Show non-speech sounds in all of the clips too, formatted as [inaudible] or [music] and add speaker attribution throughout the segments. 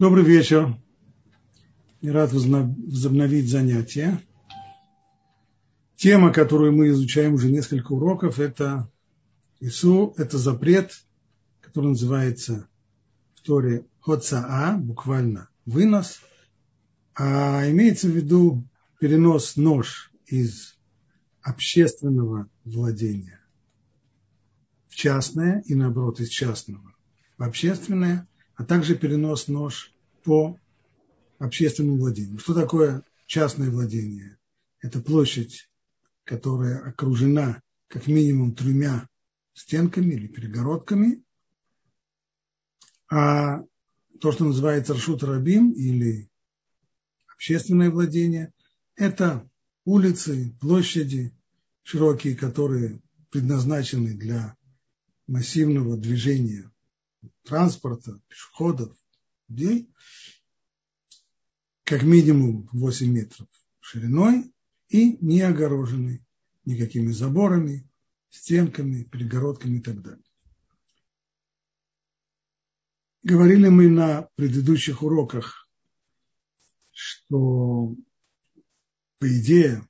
Speaker 1: Добрый вечер. Я рад возобновить занятия. Тема, которую мы изучаем уже несколько уроков, это Ису, это запрет, который называется в Торе Хоцаа, буквально вынос, а имеется в виду перенос нож из общественного владения в частное и наоборот из частного в общественное – а также перенос нож по общественному владению. Что такое частное владение? Это площадь, которая окружена как минимум тремя стенками или перегородками, а то, что называется Ршут Рабим или общественное владение, это улицы, площади широкие, которые предназначены для массивного движения транспорта, пешеходов, людей, как минимум 8 метров шириной и не огорожены никакими заборами, стенками, перегородками и так далее. Говорили мы на предыдущих уроках, что по идее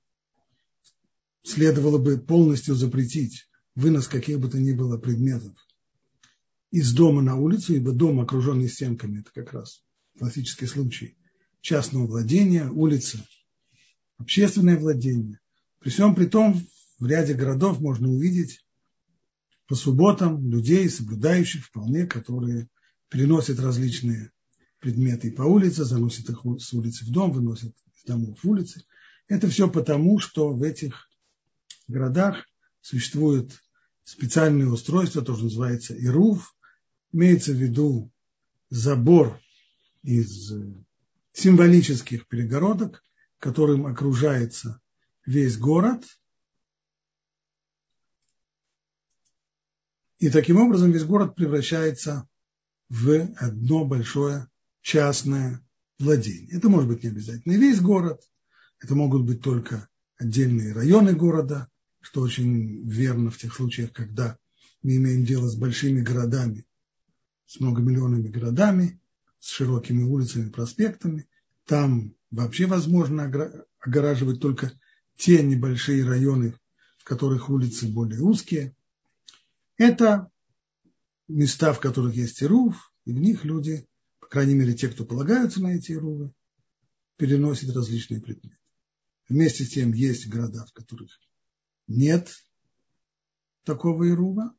Speaker 1: следовало бы полностью запретить вынос каких бы то ни было предметов из дома на улицу, ибо дом, окруженный стенками, это как раз классический случай частного владения, улица, общественное владение. При всем при том, в ряде городов можно увидеть по субботам людей, соблюдающих вполне, которые переносят различные предметы по улице, заносят их с улицы в дом, выносят из домов в улицы. Это все потому, что в этих городах существует специальное устройство, тоже называется ИРУВ, имеется в виду забор из символических перегородок, которым окружается весь город. И таким образом весь город превращается в одно большое частное владение. Это может быть не обязательно весь город, это могут быть только отдельные районы города, что очень верно в тех случаях, когда мы имеем дело с большими городами, с многомиллионными городами, с широкими улицами, проспектами. Там вообще возможно огораживать только те небольшие районы, в которых улицы более узкие. Это места, в которых есть ирув, и в них люди, по крайней мере те, кто полагаются на эти ирувы, переносят различные предметы. Вместе с тем есть города, в которых нет такого ирува.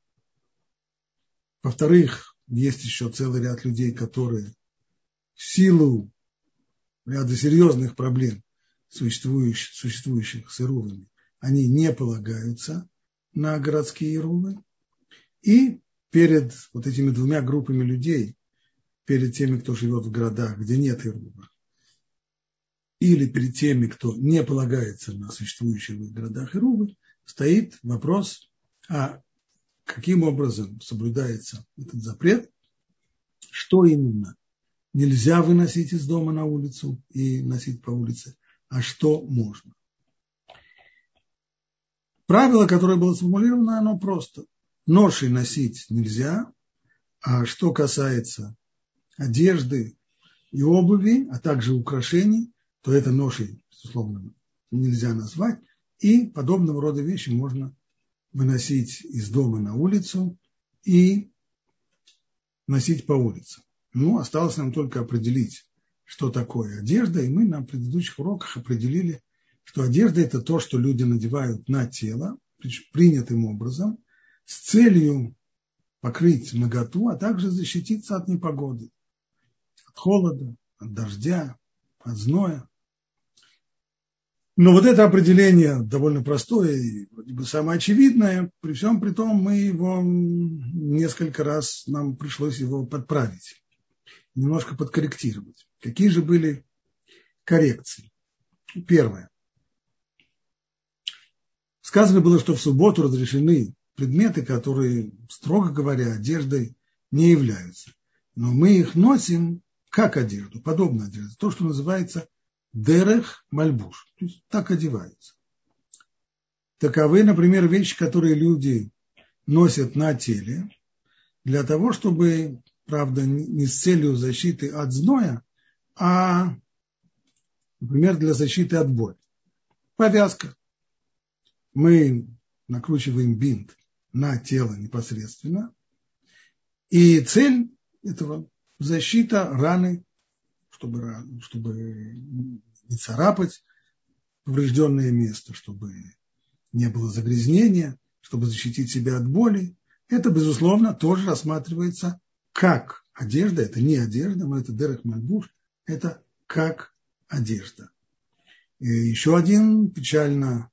Speaker 1: Во-вторых, есть еще целый ряд людей, которые в силу ряда серьезных проблем, существующих, существующих с Ирувами, они не полагаются на городские Ирувы. И перед вот этими двумя группами людей, перед теми, кто живет в городах, где нет Ирува, или перед теми, кто не полагается на существующие в городах Ирувы, стоит вопрос, а каким образом соблюдается этот запрет, что именно нельзя выносить из дома на улицу и носить по улице, а что можно. Правило, которое было сформулировано, оно просто. Ноши носить нельзя, а что касается одежды и обуви, а также украшений, то это ношей, безусловно, нельзя назвать. И подобного рода вещи можно выносить из дома на улицу и носить по улице. Ну, осталось нам только определить, что такое одежда, и мы на предыдущих уроках определили, что одежда – это то, что люди надевают на тело, принятым образом, с целью покрыть наготу, а также защититься от непогоды, от холода, от дождя, от зноя. Но вот это определение довольно простое и вроде бы самое очевидное. При всем при том мы его несколько раз, нам пришлось его подправить, немножко подкорректировать. Какие же были коррекции? Первое. Сказано было, что в субботу разрешены предметы, которые, строго говоря, одеждой не являются. Но мы их носим как одежду, подобно одежде. То, что называется дерех мальбуш, то есть так одеваются. Таковы, например, вещи, которые люди носят на теле, для того, чтобы правда, не с целью защиты от зноя, а, например, для защиты от боли. Повязка. Мы накручиваем бинт на тело непосредственно, и цель этого – защита раны, чтобы, чтобы не царапать поврежденное место, чтобы не было загрязнения, чтобы защитить себя от боли. Это, безусловно, тоже рассматривается как одежда. Это не одежда, но это Дерек Мальбуш. Это как одежда. И еще один печально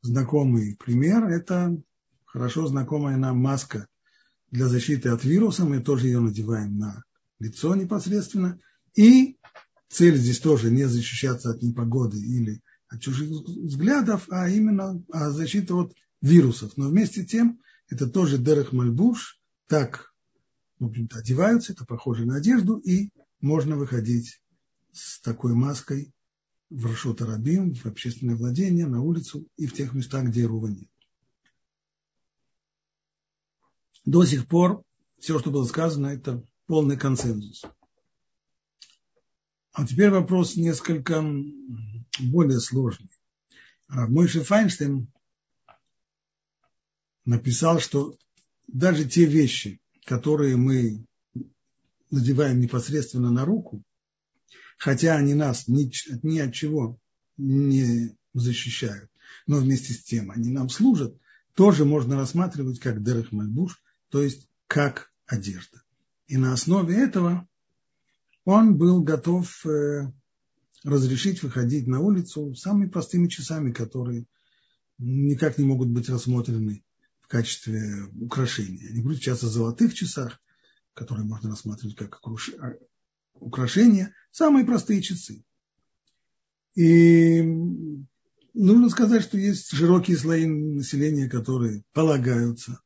Speaker 1: знакомый пример – это хорошо знакомая нам маска для защиты от вируса. Мы тоже ее надеваем на лицо непосредственно. И цель здесь тоже не защищаться от непогоды или от чужих взглядов, а именно а защита от вирусов. Но вместе с тем это тоже Дерех Мальбуш, так в общем-то, одеваются, это похоже на одежду, и можно выходить с такой маской в Рашот Арабим, в общественное владение, на улицу и в тех местах, где Рува нет. До сих пор все, что было сказано, это полный консенсус. А теперь вопрос несколько более сложный. А Мойши Файнштейн написал, что даже те вещи, которые мы надеваем непосредственно на руку, хотя они нас ни, ни от чего не защищают, но вместе с тем они нам служат, тоже можно рассматривать как дерех мальбуш, то есть как одежда. И на основе этого он был готов э, разрешить выходить на улицу самыми простыми часами, которые никак не могут быть рассмотрены в качестве украшения. Я не говорю сейчас о золотых часах, которые можно рассматривать как а, украшения, самые простые часы. И нужно сказать, что есть широкие слои населения, которые полагаются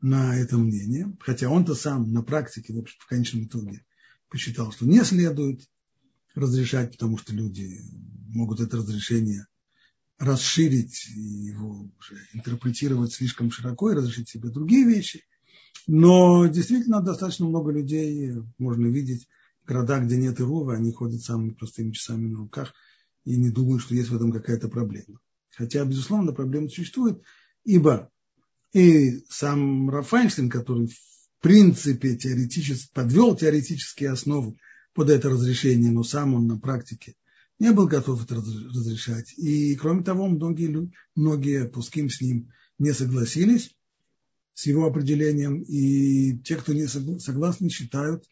Speaker 1: на это мнение, хотя он-то сам на практике, в конечном итоге, посчитал, что не следует разрешать, потому что люди могут это разрешение расширить и его уже интерпретировать слишком широко и разрешить себе другие вещи. Но действительно достаточно много людей можно видеть в городах, где нет Ирова, они ходят самыми простыми часами на руках и не думают, что есть в этом какая-то проблема. Хотя, безусловно, проблема существует, ибо и сам Рафайнштейн, который принципе теоретически, подвел теоретические основы под это разрешение, но сам он на практике не был готов это разрешать. И кроме того, многие, многие пуским с ним не согласились с его определением. И те, кто не согласны, считают,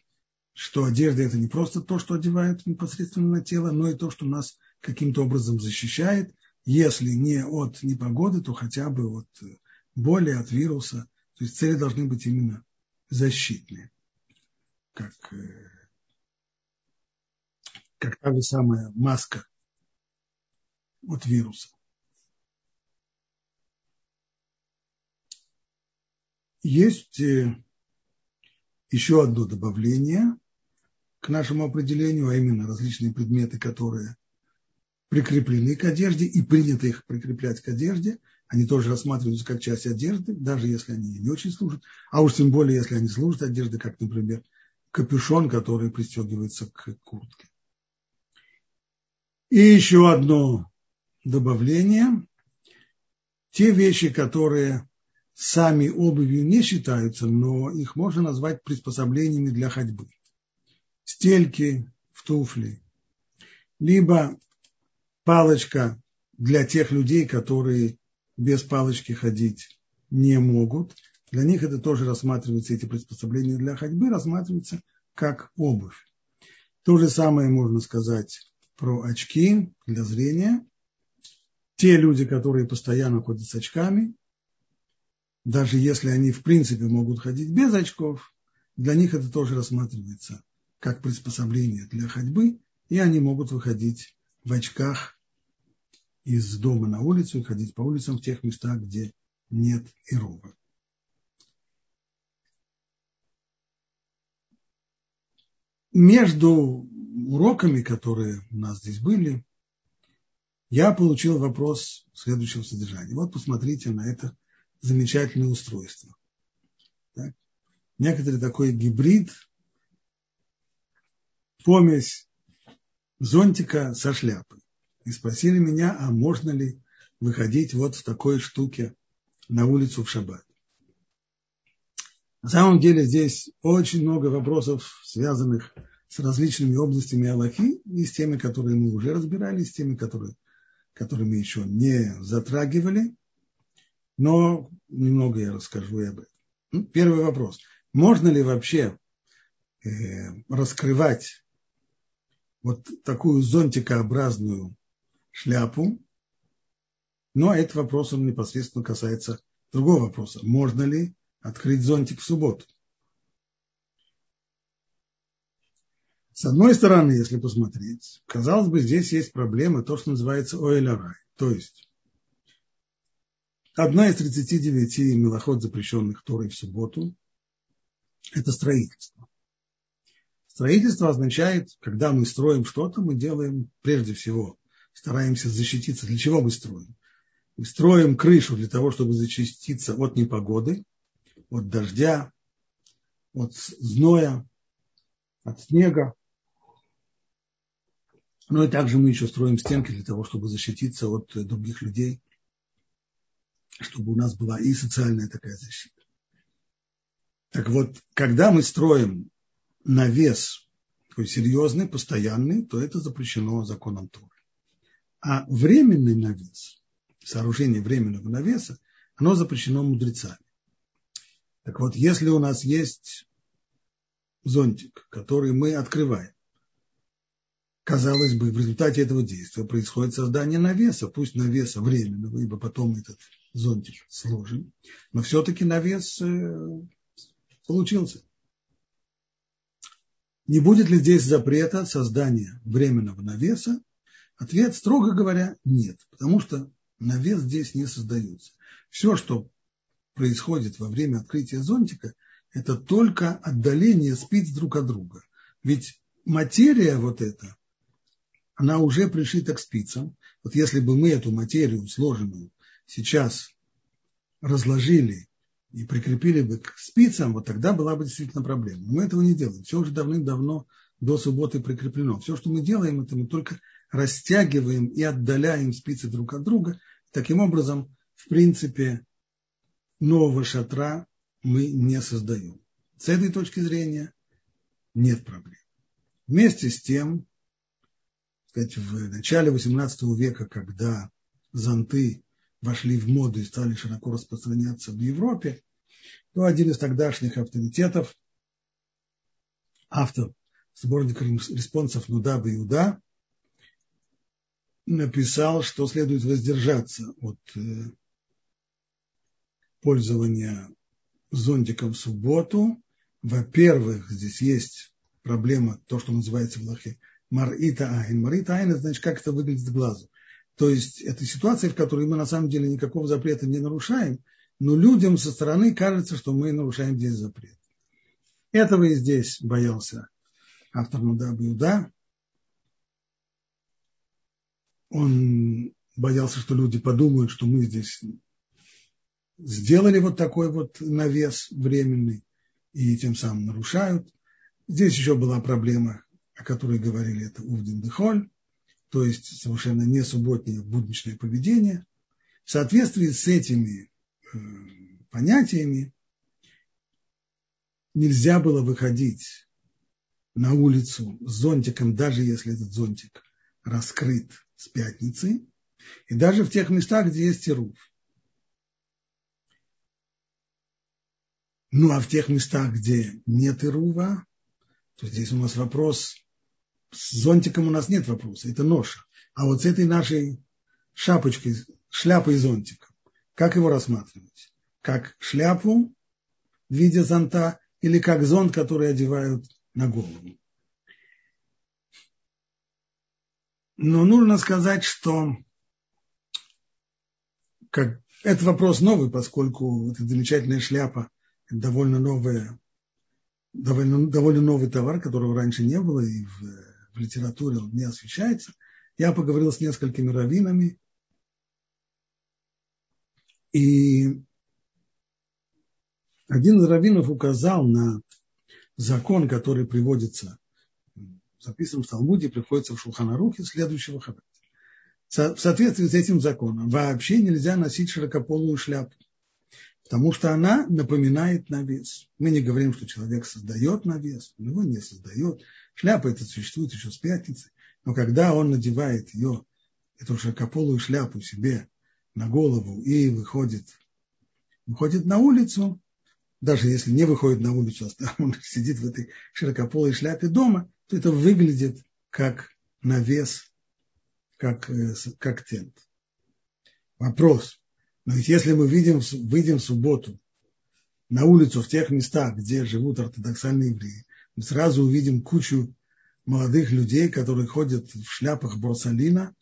Speaker 1: что одежда это не просто то, что одевают непосредственно на тело, но и то, что нас каким-то образом защищает, если не от непогоды, то хотя бы от боли, от вируса. То есть цели должны быть именно защитные, как э, как та же самая маска от вируса. Есть э, еще одно добавление к нашему определению, а именно различные предметы, которые прикреплены к одежде и принято их прикреплять к одежде, они тоже рассматриваются как часть одежды, даже если они не очень служат, а уж тем более, если они служат одеждой, как, например, капюшон, который пристегивается к куртке. И еще одно добавление. Те вещи, которые сами обувью не считаются, но их можно назвать приспособлениями для ходьбы. Стельки в туфли, либо палочка для тех людей, которые без палочки ходить не могут. Для них это тоже рассматривается, эти приспособления для ходьбы рассматриваются как обувь. То же самое можно сказать про очки для зрения. Те люди, которые постоянно ходят с очками, даже если они в принципе могут ходить без очков, для них это тоже рассматривается как приспособление для ходьбы, и они могут выходить в очках из дома на улицу и ходить по улицам в тех местах, где нет ирова. Между уроками, которые у нас здесь были, я получил вопрос следующего содержания. Вот посмотрите на это замечательное устройство. Так. Некоторый такой гибрид помесь зонтика со шляпой. И спросили меня, а можно ли выходить вот в такой штуке на улицу в шаббат. На самом деле здесь очень много вопросов, связанных с различными областями Аллахи, и с теми, которые мы уже разбирали, и с теми, которые, мы еще не затрагивали. Но немного я расскажу и об этом. Ну, первый вопрос. Можно ли вообще э, раскрывать вот такую зонтикообразную шляпу? Но этот вопрос он непосредственно касается другого вопроса. Можно ли открыть зонтик в субботу? С одной стороны, если посмотреть, казалось бы, здесь есть проблема, то, что называется оэлярай. То есть, одна из 39 милоход, запрещенных Торой в субботу, это строительство. Строительство означает, когда мы строим что-то, мы делаем прежде всего, стараемся защититься. Для чего мы строим? Мы строим крышу для того, чтобы защититься от непогоды, от дождя, от зноя, от снега. Но и также мы еще строим стенки для того, чтобы защититься от других людей, чтобы у нас была и социальная такая защита. Так вот, когда мы строим навес такой серьезный, постоянный, то это запрещено законом Торы. А временный навес, сооружение временного навеса, оно запрещено мудрецами. Так вот, если у нас есть зонтик, который мы открываем, казалось бы, в результате этого действия происходит создание навеса, пусть навеса временного, ибо потом этот зонтик сложен, но все-таки навес э, получился. Не будет ли здесь запрета создания временного навеса? Ответ, строго говоря, нет, потому что навес здесь не создается. Все, что происходит во время открытия зонтика, это только отдаление спиц друг от друга. Ведь материя вот эта, она уже пришита к спицам. Вот если бы мы эту материю сложенную сейчас разложили и прикрепили бы к спицам, вот тогда была бы действительно проблема. Мы этого не делаем. Все уже давным-давно до субботы прикреплено. Все, что мы делаем, это мы только растягиваем и отдаляем спицы друг от друга. Таким образом, в принципе, нового шатра мы не создаем. С этой точки зрения нет проблем. Вместе с тем, сказать, в начале XVIII века, когда зонты вошли в моду и стали широко распространяться в Европе, то один из тогдашних авторитетов, автор сборника респонсов Нуда Иуда, написал, что следует воздержаться от э, пользования зонтиком в субботу. Во-первых, здесь есть проблема, то, что называется в Лахе Марита Айн. Марита Айн, значит, как это выглядит глазу. То есть это ситуация, в которой мы на самом деле никакого запрета не нарушаем, но людям со стороны кажется, что мы нарушаем здесь запрет. Этого и здесь боялся автор Мудаба Иуда. Он боялся, что люди подумают, что мы здесь сделали вот такой вот навес временный и тем самым нарушают. Здесь еще была проблема, о которой говорили, это Увдин Дехоль, то есть совершенно не субботнее будничное поведение. В соответствии с этими э, понятиями нельзя было выходить на улицу с зонтиком, даже если этот зонтик раскрыт с пятницы, и даже в тех местах, где есть ируф. Ну а в тех местах, где нет ирува, то здесь у нас вопрос, с зонтиком у нас нет вопроса, это ноша. А вот с этой нашей шапочкой, шляпой зонтиком, как его рассматривать? Как шляпу в виде зонта или как зонт, который одевают на голову? Но нужно сказать, что как, это вопрос новый, поскольку эта замечательная шляпа довольно новая, довольно, довольно новый товар, которого раньше не было, и в, в литературе он не освещается. Я поговорил с несколькими раввинами, и один из раввинов указал на закон, который приводится в записанном в Талмуде, приходится в Шулханарухе следующего характера. В соответствии с этим законом вообще нельзя носить широкополую шляпу, потому что она напоминает навес. Мы не говорим, что человек создает навес, он его не создает. Шляпа это существует еще с пятницы, но когда он надевает ее, эту широкополую шляпу себе на голову и выходит, выходит на улицу, даже если не выходит на улицу, а [laughs] сидит в этой широкополой шляпе дома, это выглядит как навес как, э, как тент. Вопрос. Но ведь если мы видим, выйдем в субботу на улицу в тех местах, где живут ортодоксальные евреи, мы сразу увидим кучу молодых людей, которые ходят в шляпах Борсалина.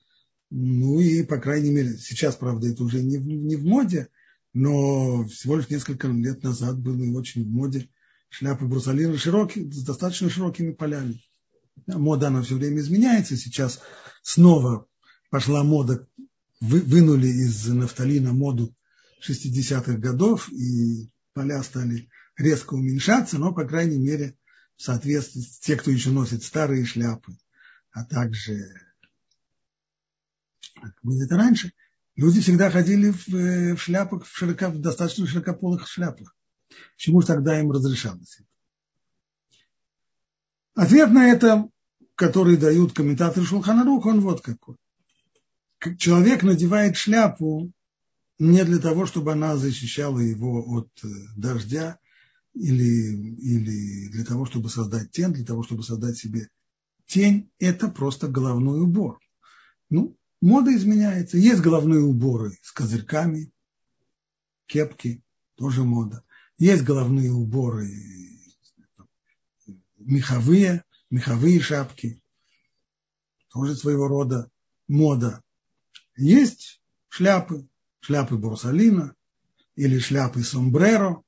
Speaker 1: Ну и, по крайней мере, сейчас, правда, это уже не не в моде, но всего лишь несколько лет назад было очень в моде шляпы Брусалина широкие, с достаточно широкими полями. Мода, она все время изменяется. Сейчас снова пошла мода, вы, вынули из нафталина моду 60-х годов, и поля стали резко уменьшаться, но, по крайней мере, в соответствии с те, кто еще носит старые шляпы, а также, как было это раньше, люди всегда ходили в, э, в шляпах, в, широко, в достаточно широкополых шляпах. Почему тогда им разрешалось это? Ответ на это, который дают комментаторы Шулханарух, он вот какой человек надевает шляпу не для того, чтобы она защищала его от э, дождя или, или для того, чтобы создать тень, для того, чтобы создать себе тень. Это просто головной убор. Ну, мода изменяется. Есть головные уборы с козырьками, кепки, тоже мода. Есть головные уборы меховые, меховые шапки, тоже своего рода мода. Есть шляпы, шляпы Борсалина или шляпы Сомбреро.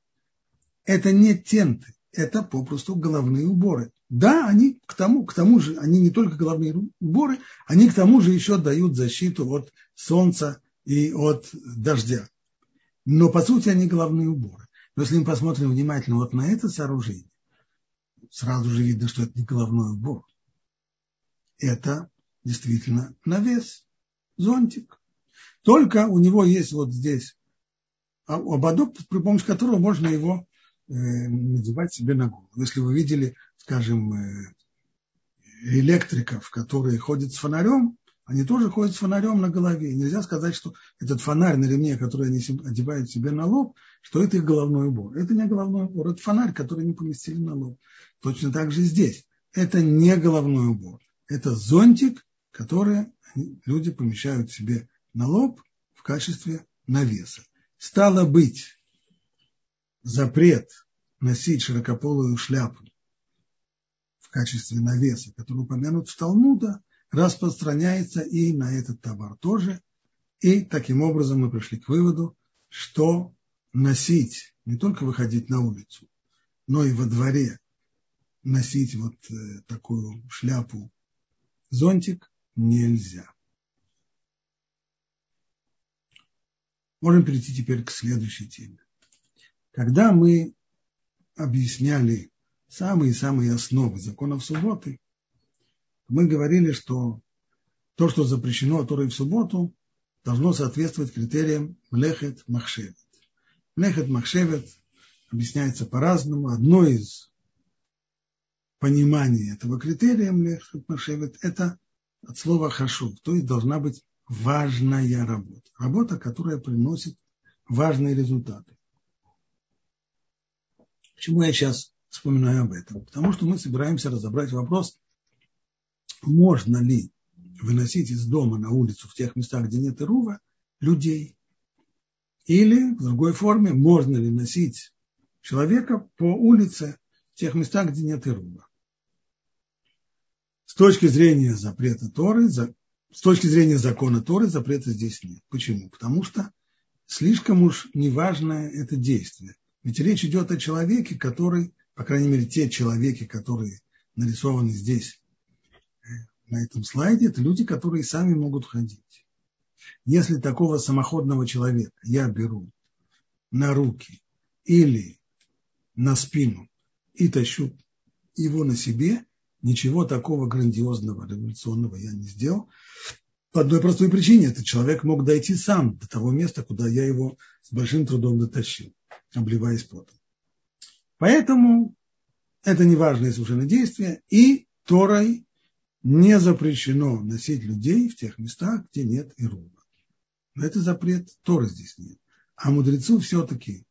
Speaker 1: Это не тенты, это попросту головные уборы. Да, они к тому, к тому же, они не только головные уборы, они к тому же еще дают защиту от солнца и от дождя. Но по сути они головные уборы. Но если мы посмотрим внимательно вот на это сооружение, сразу же видно, что это не головной убор. Это действительно навес зонтик. Только у него есть вот здесь ободок, при помощи которого можно его э, надевать себе на голову. Если вы видели, скажем, э, электриков, которые ходят с фонарем, они тоже ходят с фонарем на голове. нельзя сказать, что этот фонарь на ремне, который они одевают себе на лоб, что это их головной убор. Это не головной убор, это фонарь, который не поместили на лоб. Точно так же здесь. Это не головной убор. Это зонтик, который люди помещают себе на лоб в качестве навеса. Стало быть, запрет носить широкополую шляпу в качестве навеса, который упомянут в Талмуда, распространяется и на этот товар тоже. И таким образом мы пришли к выводу, что носить, не только выходить на улицу, но и во дворе носить вот э, такую шляпу, зонтик нельзя. Можем перейти теперь к следующей теме. Когда мы объясняли самые-самые основы законов субботы, мы говорили, что то, что запрещено Торой в субботу, должно соответствовать критериям Млехет Махшевет. Млехет Махшевет объясняется по-разному. Одно из пониманий этого критерия Млехет Махшевет – это от слова хашув, то есть должна быть важная работа. Работа, которая приносит важные результаты. Почему я сейчас вспоминаю об этом? Потому что мы собираемся разобрать вопрос, можно ли выносить из дома на улицу в тех местах, где нет ирува, людей. Или, в другой форме, можно ли носить человека по улице в тех местах, где нет ирува. С точки зрения запрета Торы, за, с точки зрения закона Торы запрета здесь нет. Почему? Потому что слишком уж неважное это действие. Ведь речь идет о человеке, который, по крайней мере, те человеки, которые нарисованы здесь, на этом слайде, это люди, которые сами могут ходить. Если такого самоходного человека я беру на руки или на спину и тащу его на себе, ничего такого грандиозного, революционного я не сделал. По одной простой причине, этот человек мог дойти сам до того места, куда я его с большим трудом дотащил, обливаясь потом. Поэтому это неважное совершенно действие, и Торой не запрещено носить людей в тех местах, где нет Ируба. Но это запрет Торы здесь нет. А мудрецу все-таки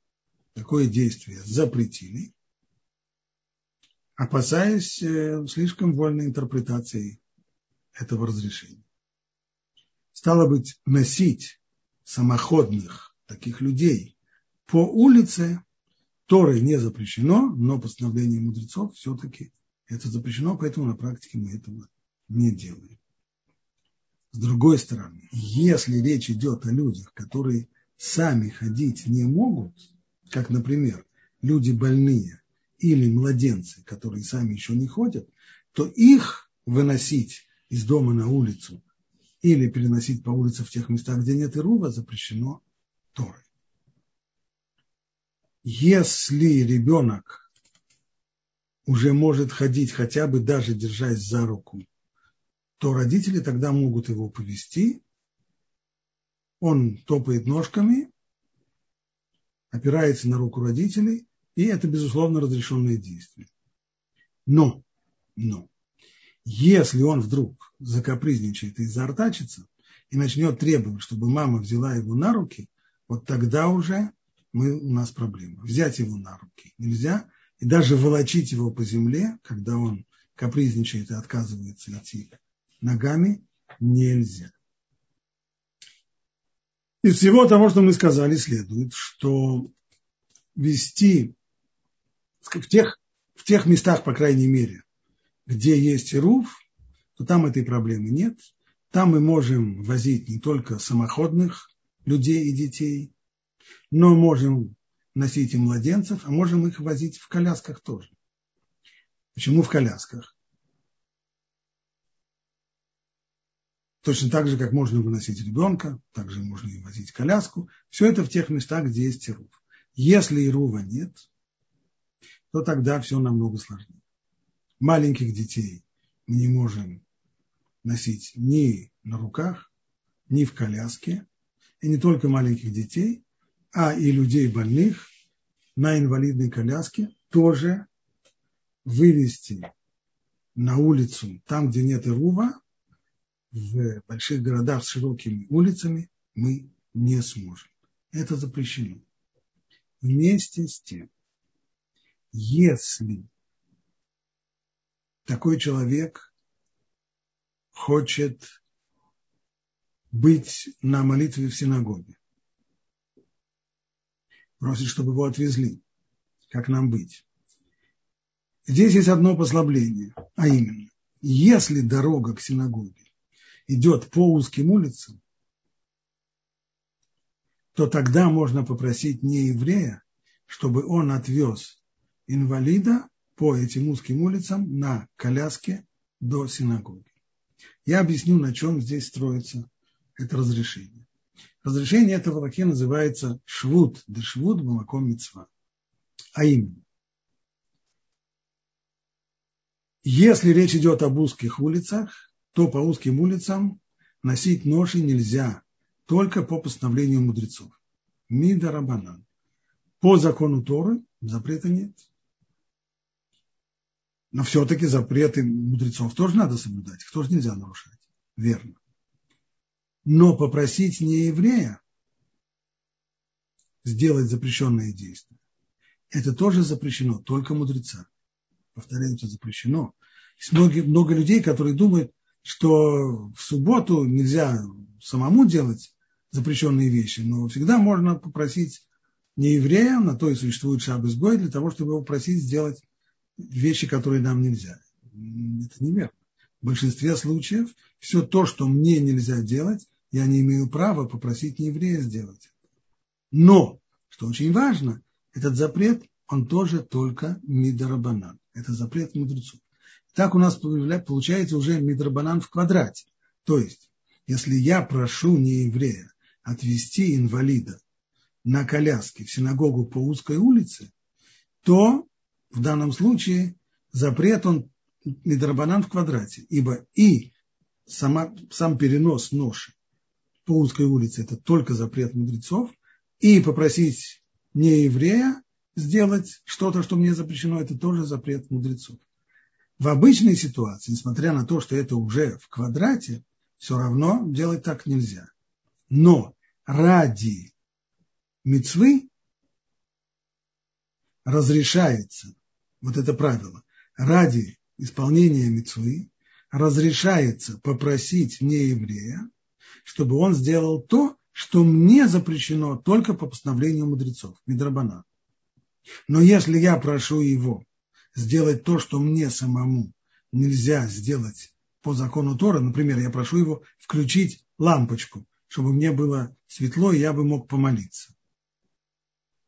Speaker 1: такое действие запретили, опасаясь э, слишком вольной интерпретации этого разрешения. Стало быть, носить самоходных таких людей по улице Торой не запрещено, но постановление мудрецов все-таки это запрещено, поэтому на практике мы этого не делаем. С другой стороны, если речь идет о людях, которые сами ходить не могут, как, например, люди больные или младенцы, которые сами еще не ходят, то их выносить из дома на улицу или переносить по улице в тех местах, где нет Ирува, запрещено Торой. Если ребенок уже может ходить, хотя бы даже держась за руку, то родители тогда могут его повести. Он топает ножками, опирается на руку родителей, и это, безусловно, разрешенное действие. Но, но, если он вдруг закапризничает и заортачится, и начнет требовать, чтобы мама взяла его на руки, вот тогда уже мы, у нас проблема. Взять его на руки нельзя, и даже волочить его по земле, когда он капризничает и отказывается идти ногами нельзя. Из всего того, что мы сказали, следует, что вести в тех, в тех местах, по крайней мере, где есть руф, то там этой проблемы нет. Там мы можем возить не только самоходных людей и детей, но можем носить и младенцев, а можем их возить в колясках тоже. Почему в колясках? Точно так же, как можно выносить ребенка, также можно и возить коляску. Все это в тех местах, где есть Ирув. Если Ирува нет, то тогда все намного сложнее. Маленьких детей мы не можем носить ни на руках, ни в коляске. И не только маленьких детей, а и людей больных на инвалидной коляске тоже вывести на улицу, там, где нет Ирува, в больших городах с широкими улицами мы не сможем. Это запрещено. Вместе с тем, если такой человек хочет быть на молитве в синагоге, просит, чтобы его отвезли, как нам быть. Здесь есть одно послабление, а именно, если дорога к синагоге идет по узким улицам, то тогда можно попросить не еврея, чтобы он отвез инвалида по этим узким улицам на коляске до синагоги. Я объясню, на чем здесь строится это разрешение. Разрешение этого лаке называется швуд, да швуд бамаком мецва. А именно, если речь идет об узких улицах, то по узким улицам носить ноши нельзя, только по постановлению мудрецов. Мида Рабанан. По закону Торы запрета нет. Но все-таки запреты мудрецов тоже надо соблюдать. Их тоже нельзя нарушать. Верно. Но попросить не еврея сделать запрещенное действие, это тоже запрещено, только мудреца. Повторяю, это запрещено. Есть много, много людей, которые думают, что в субботу нельзя самому делать запрещенные вещи, но всегда можно попросить не еврея, на то и существует шаббас гой, для того, чтобы его просить сделать вещи, которые нам нельзя. Это неверно. В большинстве случаев все то, что мне нельзя делать, я не имею права попросить не еврея сделать. Но, что очень важно, этот запрет, он тоже только мидарабанан. Это запрет мудрецов. Так у нас получается уже мидрабанан в квадрате. То есть, если я прошу не еврея отвезти инвалида на коляске в синагогу по узкой улице, то в данном случае запрет он Мидрабанан в квадрате, ибо и сама, сам перенос ноши по узкой улице – это только запрет мудрецов, и попросить не еврея сделать что-то, что мне запрещено, это тоже запрет мудрецов. В обычной ситуации, несмотря на то, что это уже в квадрате, все равно делать так нельзя. Но ради мецвы разрешается, вот это правило, ради исполнения мецвы разрешается попросить нееврея, чтобы он сделал то, что мне запрещено только по постановлению мудрецов, Мидрабана. Но если я прошу его сделать то, что мне самому нельзя сделать по закону Тора, например, я прошу его включить лампочку, чтобы мне было светло, и я бы мог помолиться.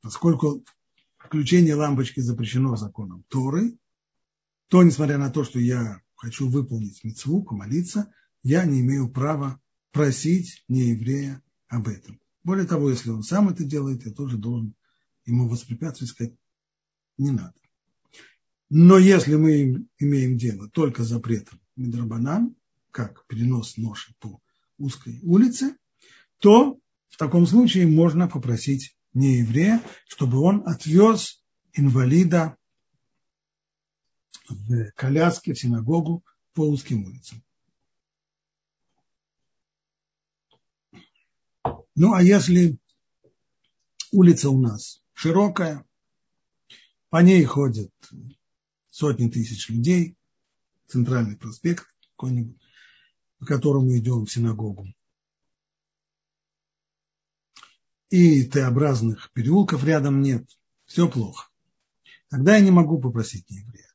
Speaker 1: Поскольку включение лампочки запрещено законом Торы, то, несмотря на то, что я хочу выполнить мецву, помолиться, я не имею права просить нееврея об этом. Более того, если он сам это делает, я тоже должен ему воспрепятствовать, сказать, не надо. Но если мы имеем дело только с запретом Мидрабанан, как перенос ноши по узкой улице, то в таком случае можно попросить нееврея, чтобы он отвез инвалида в коляске в синагогу по узким улицам. Ну, а если улица у нас широкая, по ней ходят сотни тысяч людей, центральный проспект какой-нибудь, по которому идем в синагогу. И Т-образных переулков рядом нет, все плохо. Тогда я не могу попросить еврея.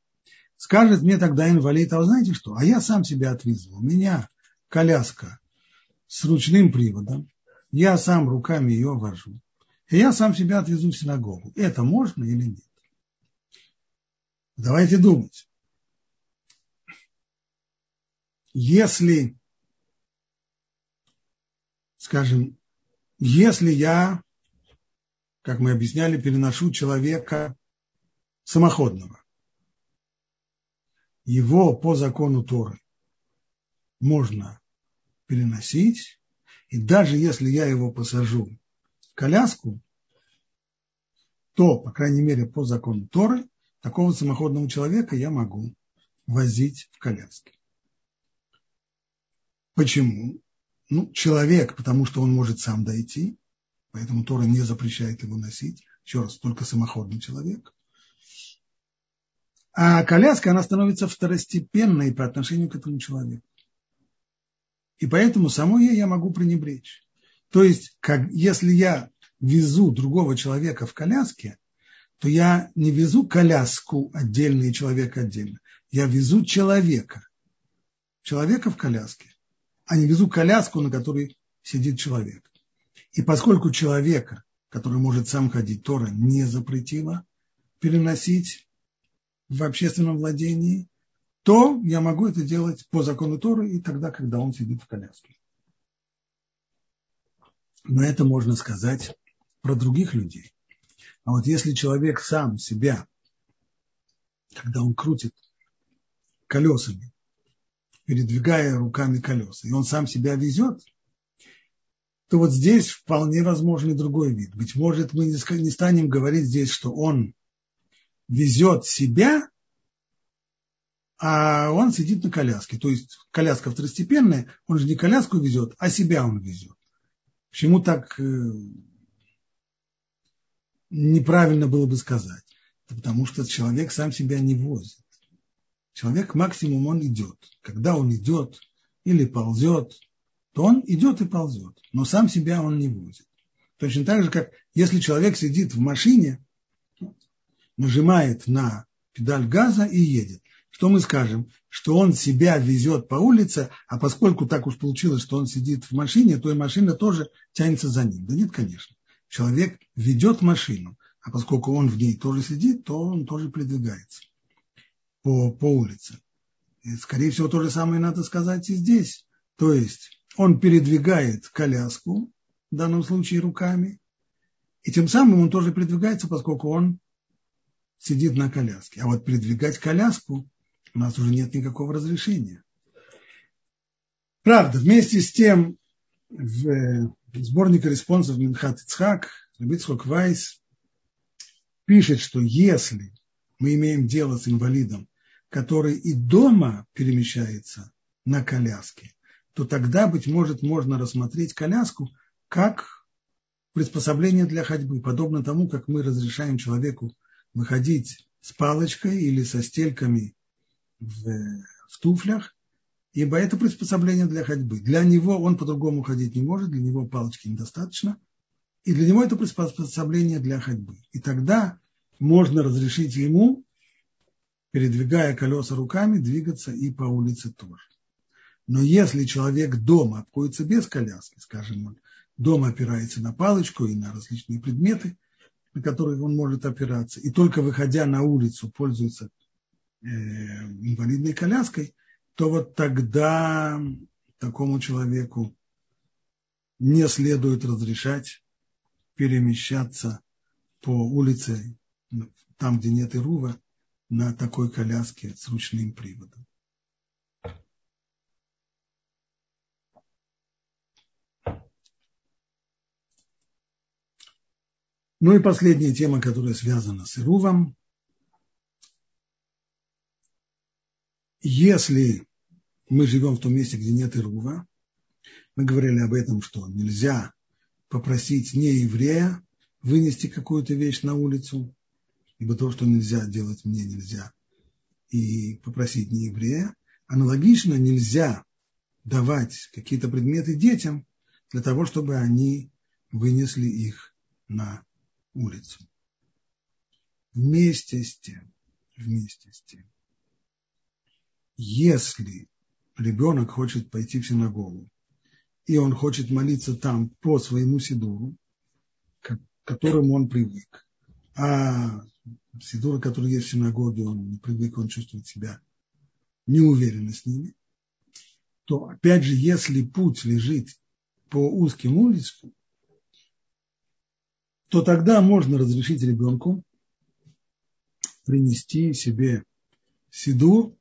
Speaker 1: Скажет мне тогда инвалид, а вы знаете что, а я сам себя отвезу. У меня коляска с ручным приводом, я сам руками ее вожу. И я сам себя отвезу в синагогу. Это можно или нет? Давайте думать. Если, скажем, если я, как мы объясняли, переношу человека самоходного, его по закону Торы можно переносить, и даже если я его посажу в коляску, то, по крайней мере, по закону Торы, такого самоходного человека я могу возить в коляске. Почему? Ну, человек, потому что он может сам дойти, поэтому Тора не запрещает его носить. Еще раз, только самоходный человек. А коляска, она становится второстепенной по отношению к этому человеку. И поэтому самой ей я могу пренебречь. То есть, как, если я везу другого человека в коляске, то я не везу коляску отдельно и человека отдельно. Я везу человека. Человека в коляске. А не везу коляску, на которой сидит человек. И поскольку человека, который может сам ходить, Тора не запретила переносить в общественном владении, то я могу это делать по закону Торы и тогда, когда он сидит в коляске. Но это можно сказать про других людей. А вот если человек сам себя, когда он крутит колесами, передвигая руками колеса, и он сам себя везет, то вот здесь вполне возможен и другой вид. Быть может, мы не станем говорить здесь, что он везет себя, а он сидит на коляске. То есть коляска второстепенная, он же не коляску везет, а себя он везет. Почему так э, неправильно было бы сказать. Потому что человек сам себя не возит. Человек максимум он идет. Когда он идет или ползет, то он идет и ползет, но сам себя он не возит. Точно так же, как если человек сидит в машине, нажимает на педаль газа и едет. Что мы скажем? Что он себя везет по улице, а поскольку так уж получилось, что он сидит в машине, то и машина тоже тянется за ним. Да нет, конечно человек ведет машину, а поскольку он в ней тоже сидит, то он тоже передвигается по, по улице. И, скорее всего, то же самое надо сказать и здесь. То есть он передвигает коляску, в данном случае руками, и тем самым он тоже передвигается, поскольку он сидит на коляске. А вот передвигать коляску у нас уже нет никакого разрешения. Правда, вместе с тем в сборнике респонсов Минхат Ицхак Рабицхок Вайс пишет, что если мы имеем дело с инвалидом, который и дома перемещается на коляске, то тогда, быть может, можно рассмотреть коляску как приспособление для ходьбы, подобно тому, как мы разрешаем человеку выходить с палочкой или со стельками в, в туфлях, ибо это приспособление для ходьбы. Для него он по-другому ходить не может, для него палочки недостаточно, и для него это приспособление для ходьбы. И тогда можно разрешить ему, передвигая колеса руками, двигаться и по улице тоже. Но если человек дома обходится без коляски, скажем, он дома опирается на палочку и на различные предметы, на которые он может опираться, и только выходя на улицу пользуется э, инвалидной коляской, то вот тогда такому человеку не следует разрешать перемещаться по улице, там, где нет Ирува, на такой коляске с ручным приводом. Ну и последняя тема, которая связана с Ирувом. Если мы живем в том месте, где нет Ирува, мы говорили об этом, что нельзя попросить не еврея вынести какую-то вещь на улицу, ибо то, что нельзя делать мне, нельзя, и попросить не еврея. Аналогично нельзя давать какие-то предметы детям для того, чтобы они вынесли их на улицу. Вместе с тем, вместе с тем, если ребенок хочет пойти в синагогу, и он хочет молиться там по своему сидуру, к которому он привык, а сидура, который есть в синагоге, он не привык, он чувствует себя неуверенно с ними, то опять же, если путь лежит по узким улицам, то тогда можно разрешить ребенку принести себе сидур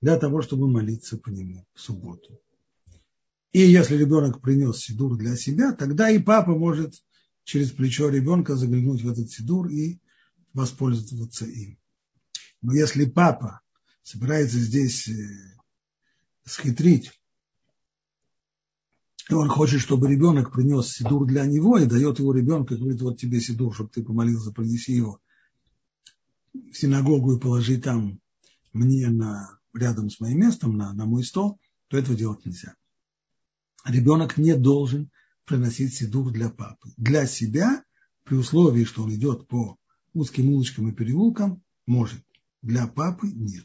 Speaker 1: для того, чтобы молиться по нему в субботу. И если ребенок принес сидур для себя, тогда и папа может через плечо ребенка заглянуть в этот сидур и воспользоваться им. Но если папа собирается здесь э, схитрить и он хочет, чтобы ребенок принес сидур для него и дает его ребенку, и говорит, вот тебе сидур, чтобы ты помолился, принеси его в синагогу и положи там мне на, рядом с моим местом, на, на мой стол, то этого делать нельзя. Ребенок не должен приносить сидур для папы. Для себя, при условии, что он идет по узким улочкам и переулкам, может. Для папы нет.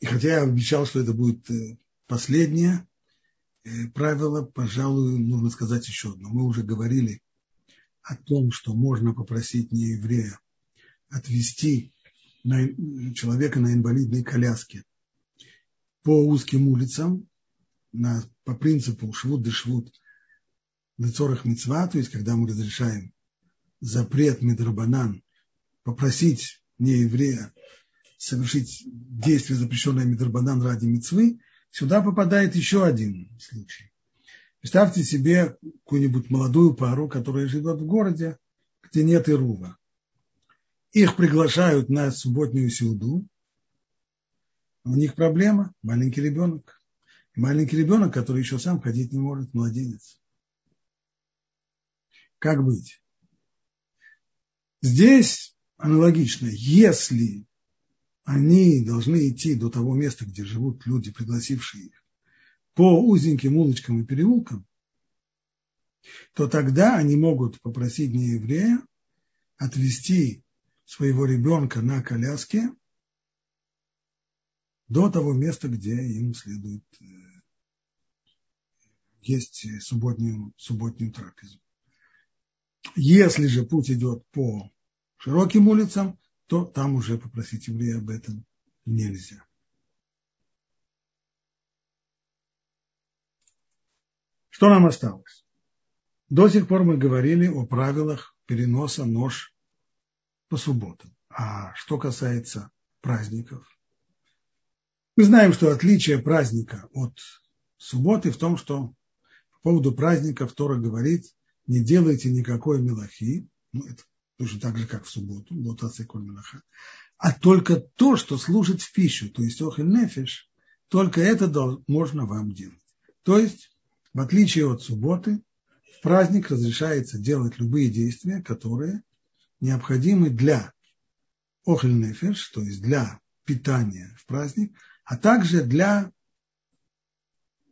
Speaker 1: И хотя я обещал, что это будет э, Последнее э, правило, пожалуй, нужно сказать еще одно. Мы уже говорили о том, что можно попросить нееврея отвести на, человека на инвалидной коляске по узким улицам на, по принципу швуд де швуд лицорах мецва, то есть когда мы разрешаем запрет медрабанан попросить нееврея совершить действие, запрещенное медрабанан ради мецвы, сюда попадает еще один случай. Представьте себе какую-нибудь молодую пару, которая живет в городе, где нет Ирува. Их приглашают на субботнюю сюду. У них проблема – маленький ребенок. маленький ребенок, который еще сам ходить не может, младенец. Как быть? Здесь аналогично. Если они должны идти до того места, где живут люди, пригласившие их, по узеньким улочкам и переулкам, то тогда они могут попросить нееврея отвезти своего ребенка на коляске до того места, где им следует э, есть субботнюю, субботнюю трапезу. Если же путь идет по широким улицам, то там уже попросить еврея об этом нельзя. Что нам осталось? До сих пор мы говорили о правилах переноса нож по субботам. А что касается праздников, мы знаем, что отличие праздника от субботы в том, что по поводу праздника Тора говорит, не делайте никакой мелахи, ну, это точно так же, как в субботу, мелаха, а только то, что служит в пищу, то есть охель нефиш, только это можно вам делать. То есть, в отличие от субботы, в праздник разрешается делать любые действия, которые необходимы для охель нефиш, то есть для питания в праздник, а также для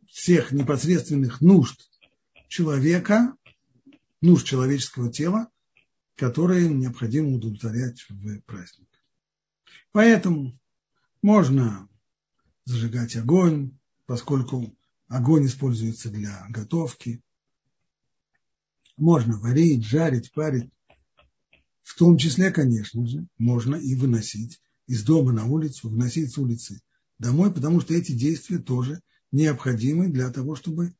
Speaker 1: всех непосредственных нужд человека, нужд человеческого тела, которые необходимо удовлетворять в праздник. Поэтому можно зажигать огонь, поскольку огонь используется для готовки. Можно варить, жарить, парить. В том числе, конечно же, можно и выносить из дома на улицу, выносить с улицы домой, потому что эти действия тоже необходимы для того, чтобы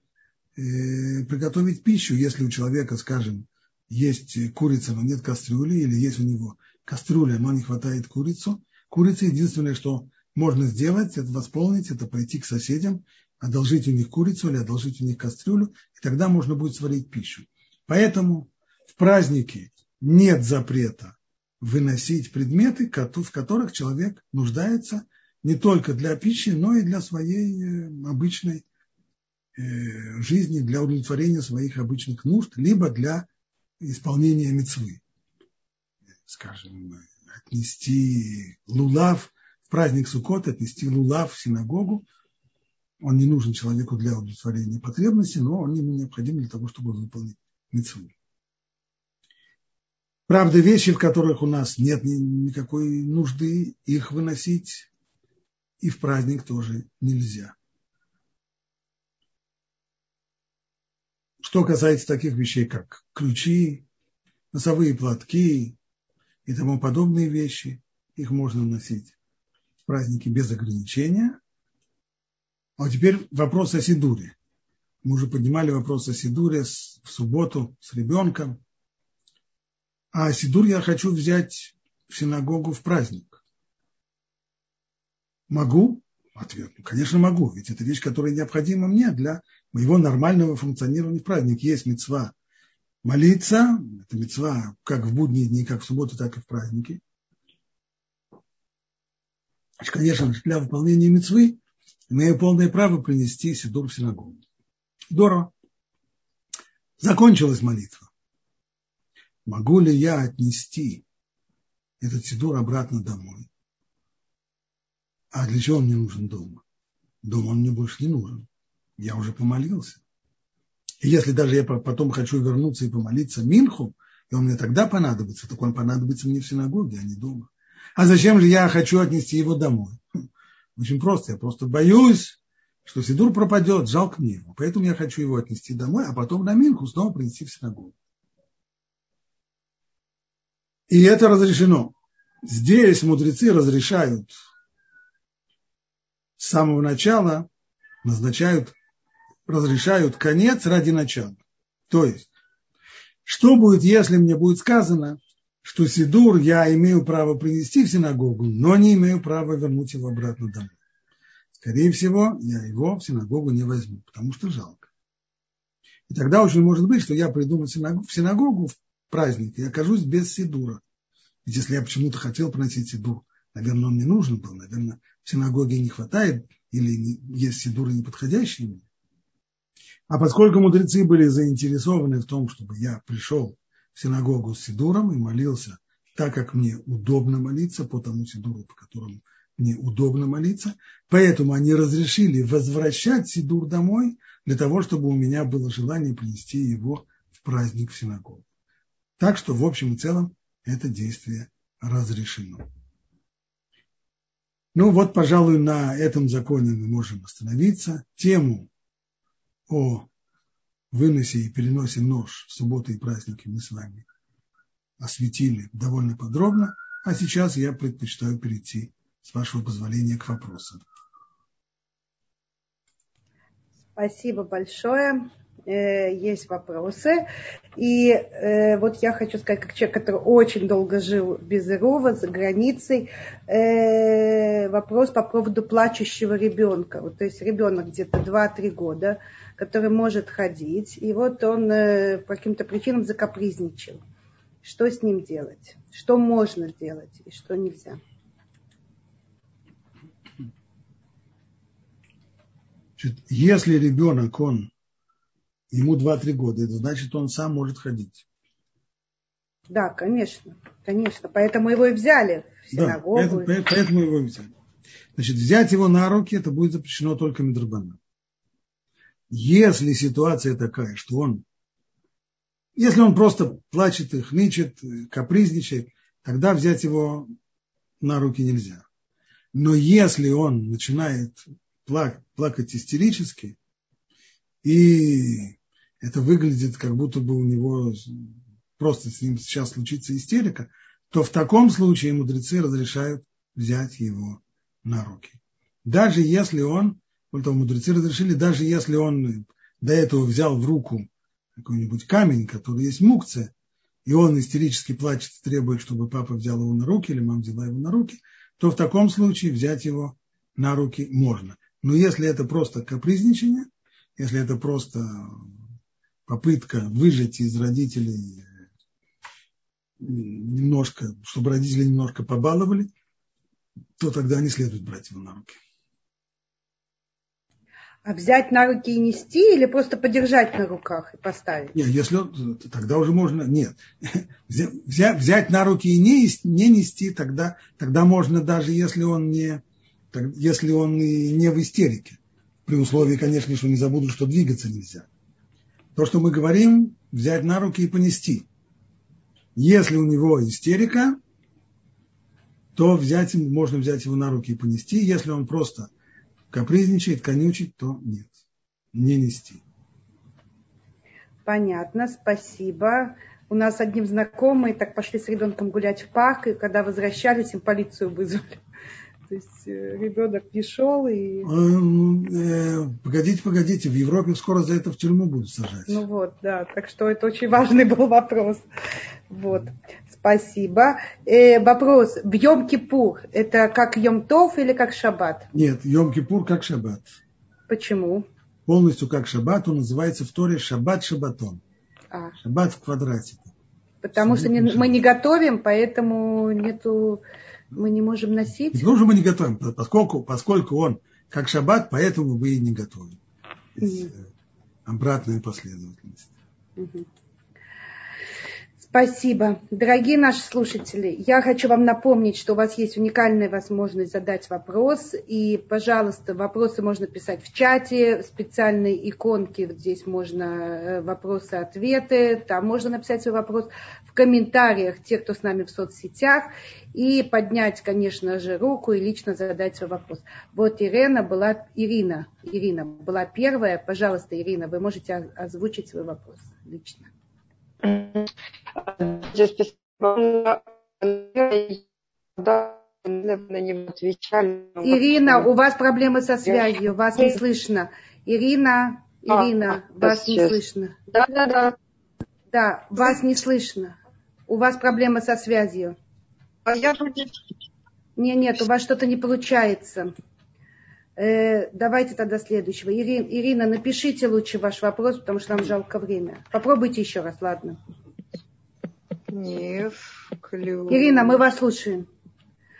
Speaker 1: э, приготовить пищу. Если у человека, скажем, есть курица, но нет кастрюли, или есть у него кастрюля, но не хватает курицу, курица единственное, что можно сделать, это восполнить, это пойти к соседям, одолжить у них курицу или одолжить у них кастрюлю, и тогда можно будет сварить пищу. Поэтому в празднике нет запрета выносить предметы, в которых человек нуждается не только для пищи, но и для своей э, обычной э, жизни, для удовлетворения своих обычных нужд, либо для исполнения мецвы. Скажем, отнести лулав в праздник Суккот, отнести лулав в синагогу. Он не нужен человеку для удовлетворения потребностей, но он ему необходим для того, чтобы выполнить мецву. Правда, вещи, в которых у нас нет никакой нужды, их выносить и в праздник тоже нельзя. Что касается таких вещей, как ключи, носовые платки и тому подобные вещи, их можно носить в праздники без ограничения. А теперь вопрос о Сидуре. Мы уже поднимали вопрос о Сидуре в субботу с ребенком. А Сидур я хочу взять в синагогу в праздник. Могу? Ответ, ну, конечно, могу, ведь это вещь, которая необходима мне для моего нормального функционирования в праздник. Есть мецва молиться, это мецва как в будние дни, как в субботу, так и в праздники. Конечно, для выполнения мецвы имею полное право принести Сидур в синагогу. Здорово. Закончилась молитва. Могу ли я отнести этот Сидур обратно домой? А для чего он мне нужен дома? Дома он мне больше не нужен. Я уже помолился. И если даже я потом хочу вернуться и помолиться Минху, и он мне тогда понадобится, так он понадобится мне в синагоге, а не дома. А зачем же я хочу отнести его домой? Хм, очень просто. Я просто боюсь, что Сидур пропадет, жалко мне его. Поэтому я хочу его отнести домой, а потом на Минху снова принести в синагогу. И это разрешено. Здесь мудрецы разрешают с самого начала назначают, разрешают конец ради начала. То есть, что будет, если мне будет сказано, что Сидур я имею право принести в синагогу, но не имею права вернуть его обратно домой. Скорее всего, я его в синагогу не возьму, потому что жалко. И тогда очень может быть, что я приду в синагогу, в синагогу праздник и окажусь без Сидура. Ведь если я почему-то хотел приносить Сидур, наверное, он не нужен был, наверное, в синагоге не хватает или есть сидуры неподходящие А поскольку мудрецы были заинтересованы в том, чтобы я пришел в синагогу с сидуром и молился так, как мне удобно молиться, по тому сидуру, по которому мне удобно молиться, поэтому они разрешили возвращать сидур домой для того, чтобы у меня было желание принести его в праздник в синагогу. Так что, в общем и целом, это действие разрешено. Ну вот, пожалуй, на этом законе мы можем остановиться. Тему о выносе и переносе нож в субботы и праздники мы с вами осветили довольно подробно, а сейчас я предпочитаю перейти, с вашего позволения, к вопросам.
Speaker 2: Спасибо большое. Э, есть вопросы. И э, вот я хочу сказать, как человек, который очень долго жил без Ирова, за границей, э, вопрос по поводу плачущего ребенка. Вот, то есть ребенок где-то 2-3 года, который может ходить, и вот он э, по каким-то причинам закапризничал. Что с ним делать? Что можно делать и что нельзя?
Speaker 1: Если ребенок, он ему 2-3 года, это значит, он сам может ходить.
Speaker 2: Да, конечно, конечно. Поэтому его и взяли в синагогу. Да,
Speaker 1: поэтому, поэтому его и взяли. Значит, взять его на руки, это будет запрещено только Мидрбаном. Если ситуация такая, что он, если он просто плачет и хнычет, капризничает, тогда взять его на руки нельзя. Но если он начинает плакать истерически, и это выглядит, как будто бы у него просто с ним сейчас случится истерика, то в таком случае мудрецы разрешают взять его на руки. Даже если он, вот мудрецы разрешили, даже если он до этого взял в руку какой-нибудь камень, который есть мукция, и он истерически плачет, требует, чтобы папа взял его на руки или мама взяла его на руки, то в таком случае взять его на руки можно. Но если это просто капризничание, если это просто попытка выжать из родителей немножко, чтобы родители немножко побаловали, то тогда не следует брать его на руки.
Speaker 2: А взять на руки и нести или просто подержать на руках и поставить?
Speaker 1: Нет, если он, тогда уже можно, нет. [laughs] Взять, взять на руки и не, не нести, тогда, тогда можно даже если он не, если он и не в истерике. При условии, конечно, что не забудут, что двигаться нельзя. То, что мы говорим, взять на руки и понести. Если у него истерика, то взять, можно взять его на руки и понести. Если он просто капризничает, конючит, то нет, не нести.
Speaker 2: Понятно, спасибо. У нас одним знакомые так пошли с ребенком гулять в парк, и когда возвращались, им полицию вызвали. [laughs] То есть э, ребенок не шел и...
Speaker 1: Погодите, погодите, в Европе скоро за это в тюрьму будут сажать.
Speaker 2: Ну вот, да, так что это очень важный был вопрос. Вот, спасибо. Э, вопрос, в Йом-Кипур это как Йом-Тов или как Шаббат?
Speaker 1: Нет, Йом-Кипур как Шаббат.
Speaker 2: Почему?
Speaker 1: Полностью как Шаббат, он называется в Торе Шаббат Шабатон. А. Шаббат в квадрате.
Speaker 2: Потому что не, мы не готовим, поэтому нету мы не можем носить?
Speaker 1: Почему же мы не готовим? Поскольку, поскольку он как шаббат, поэтому мы и не готовим. Есть mm. обратная последовательность.
Speaker 2: Спасибо. Дорогие наши слушатели, я хочу вам напомнить, что у вас есть уникальная возможность задать вопрос. И, пожалуйста, вопросы можно писать в чате, специальные иконки, вот здесь можно э, вопросы-ответы, там можно написать свой вопрос в комментариях, те, кто с нами в соцсетях, и поднять, конечно же, руку и лично задать свой вопрос. Вот Ирина была, Ирина, Ирина была первая. Пожалуйста, Ирина, вы можете озвучить свой вопрос лично. Ирина, у вас проблемы со связью, вас не слышно. Ирина, а, Ирина, вас не слышно.
Speaker 3: Да, да, да.
Speaker 2: Да, вас не слышно. У вас проблемы со связью.
Speaker 3: А я
Speaker 2: нет, нет, у вас что-то не получается. Э, давайте тогда следующего. Ирина, Ирина, напишите лучше ваш вопрос, потому что нам жалко время. Попробуйте еще раз, ладно.
Speaker 3: Не вклю...
Speaker 2: Ирина, мы вас слушаем.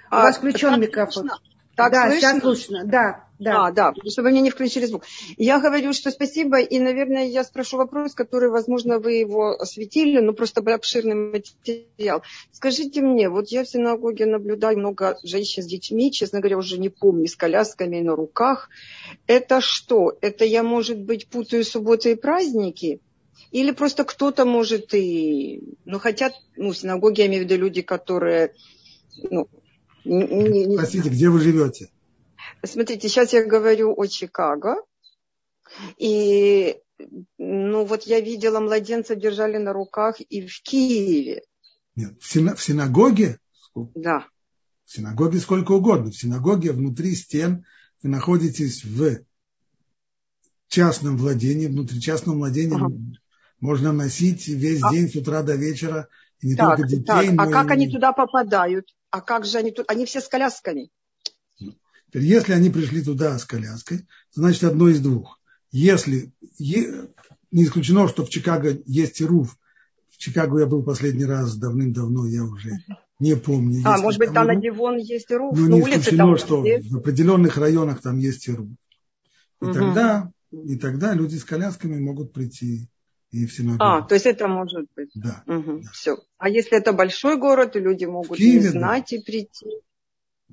Speaker 2: А, У вас включен микрофон. Слышно? Так да, слышно? сейчас слышно, да. Да.
Speaker 3: А, да, потому что вы мне не включили звук. Я говорю, что спасибо, и, наверное, я спрошу вопрос, который, возможно, вы его осветили, но просто обширный материал. Скажите мне, вот я в синагоге наблюдаю много женщин с детьми, честно говоря, уже не помню, с колясками на руках. Это что? Это я, может быть, путаю субботы и праздники? Или просто кто-то может и... Ну, хотят, ну, в синагоге я имею в виду люди, которые... Ну,
Speaker 1: не, не... Простите, где вы живете?
Speaker 3: Смотрите, сейчас я говорю о Чикаго. И ну вот я видела, младенца держали на руках и в Киеве.
Speaker 1: Нет, в, сина- в синагоге?
Speaker 3: Да.
Speaker 1: В синагоге сколько угодно. В синагоге внутри стен вы находитесь в частном владении, внутри частного владения ага. Можно носить весь а... день с утра до вечера, и не
Speaker 3: так,
Speaker 1: только детей,
Speaker 3: так.
Speaker 1: но
Speaker 3: А как
Speaker 1: и...
Speaker 3: они туда попадают? А как же они тут? Они все с колясками.
Speaker 1: Если они пришли туда с коляской, значит одно из двух. Если не исключено, что в Чикаго есть и руф. В Чикаго я был последний раз давным-давно, я уже не помню.
Speaker 3: А, может быть, там на Дивон есть и руф,
Speaker 1: но не исключено, что есть. в определенных районах там есть и руф. И угу. тогда, и тогда люди с колясками могут прийти и в синагогу.
Speaker 3: А, то есть это может быть.
Speaker 1: Да.
Speaker 3: Угу.
Speaker 1: да.
Speaker 3: Все. А если это большой город, и люди могут Киеве, не знать да. и прийти?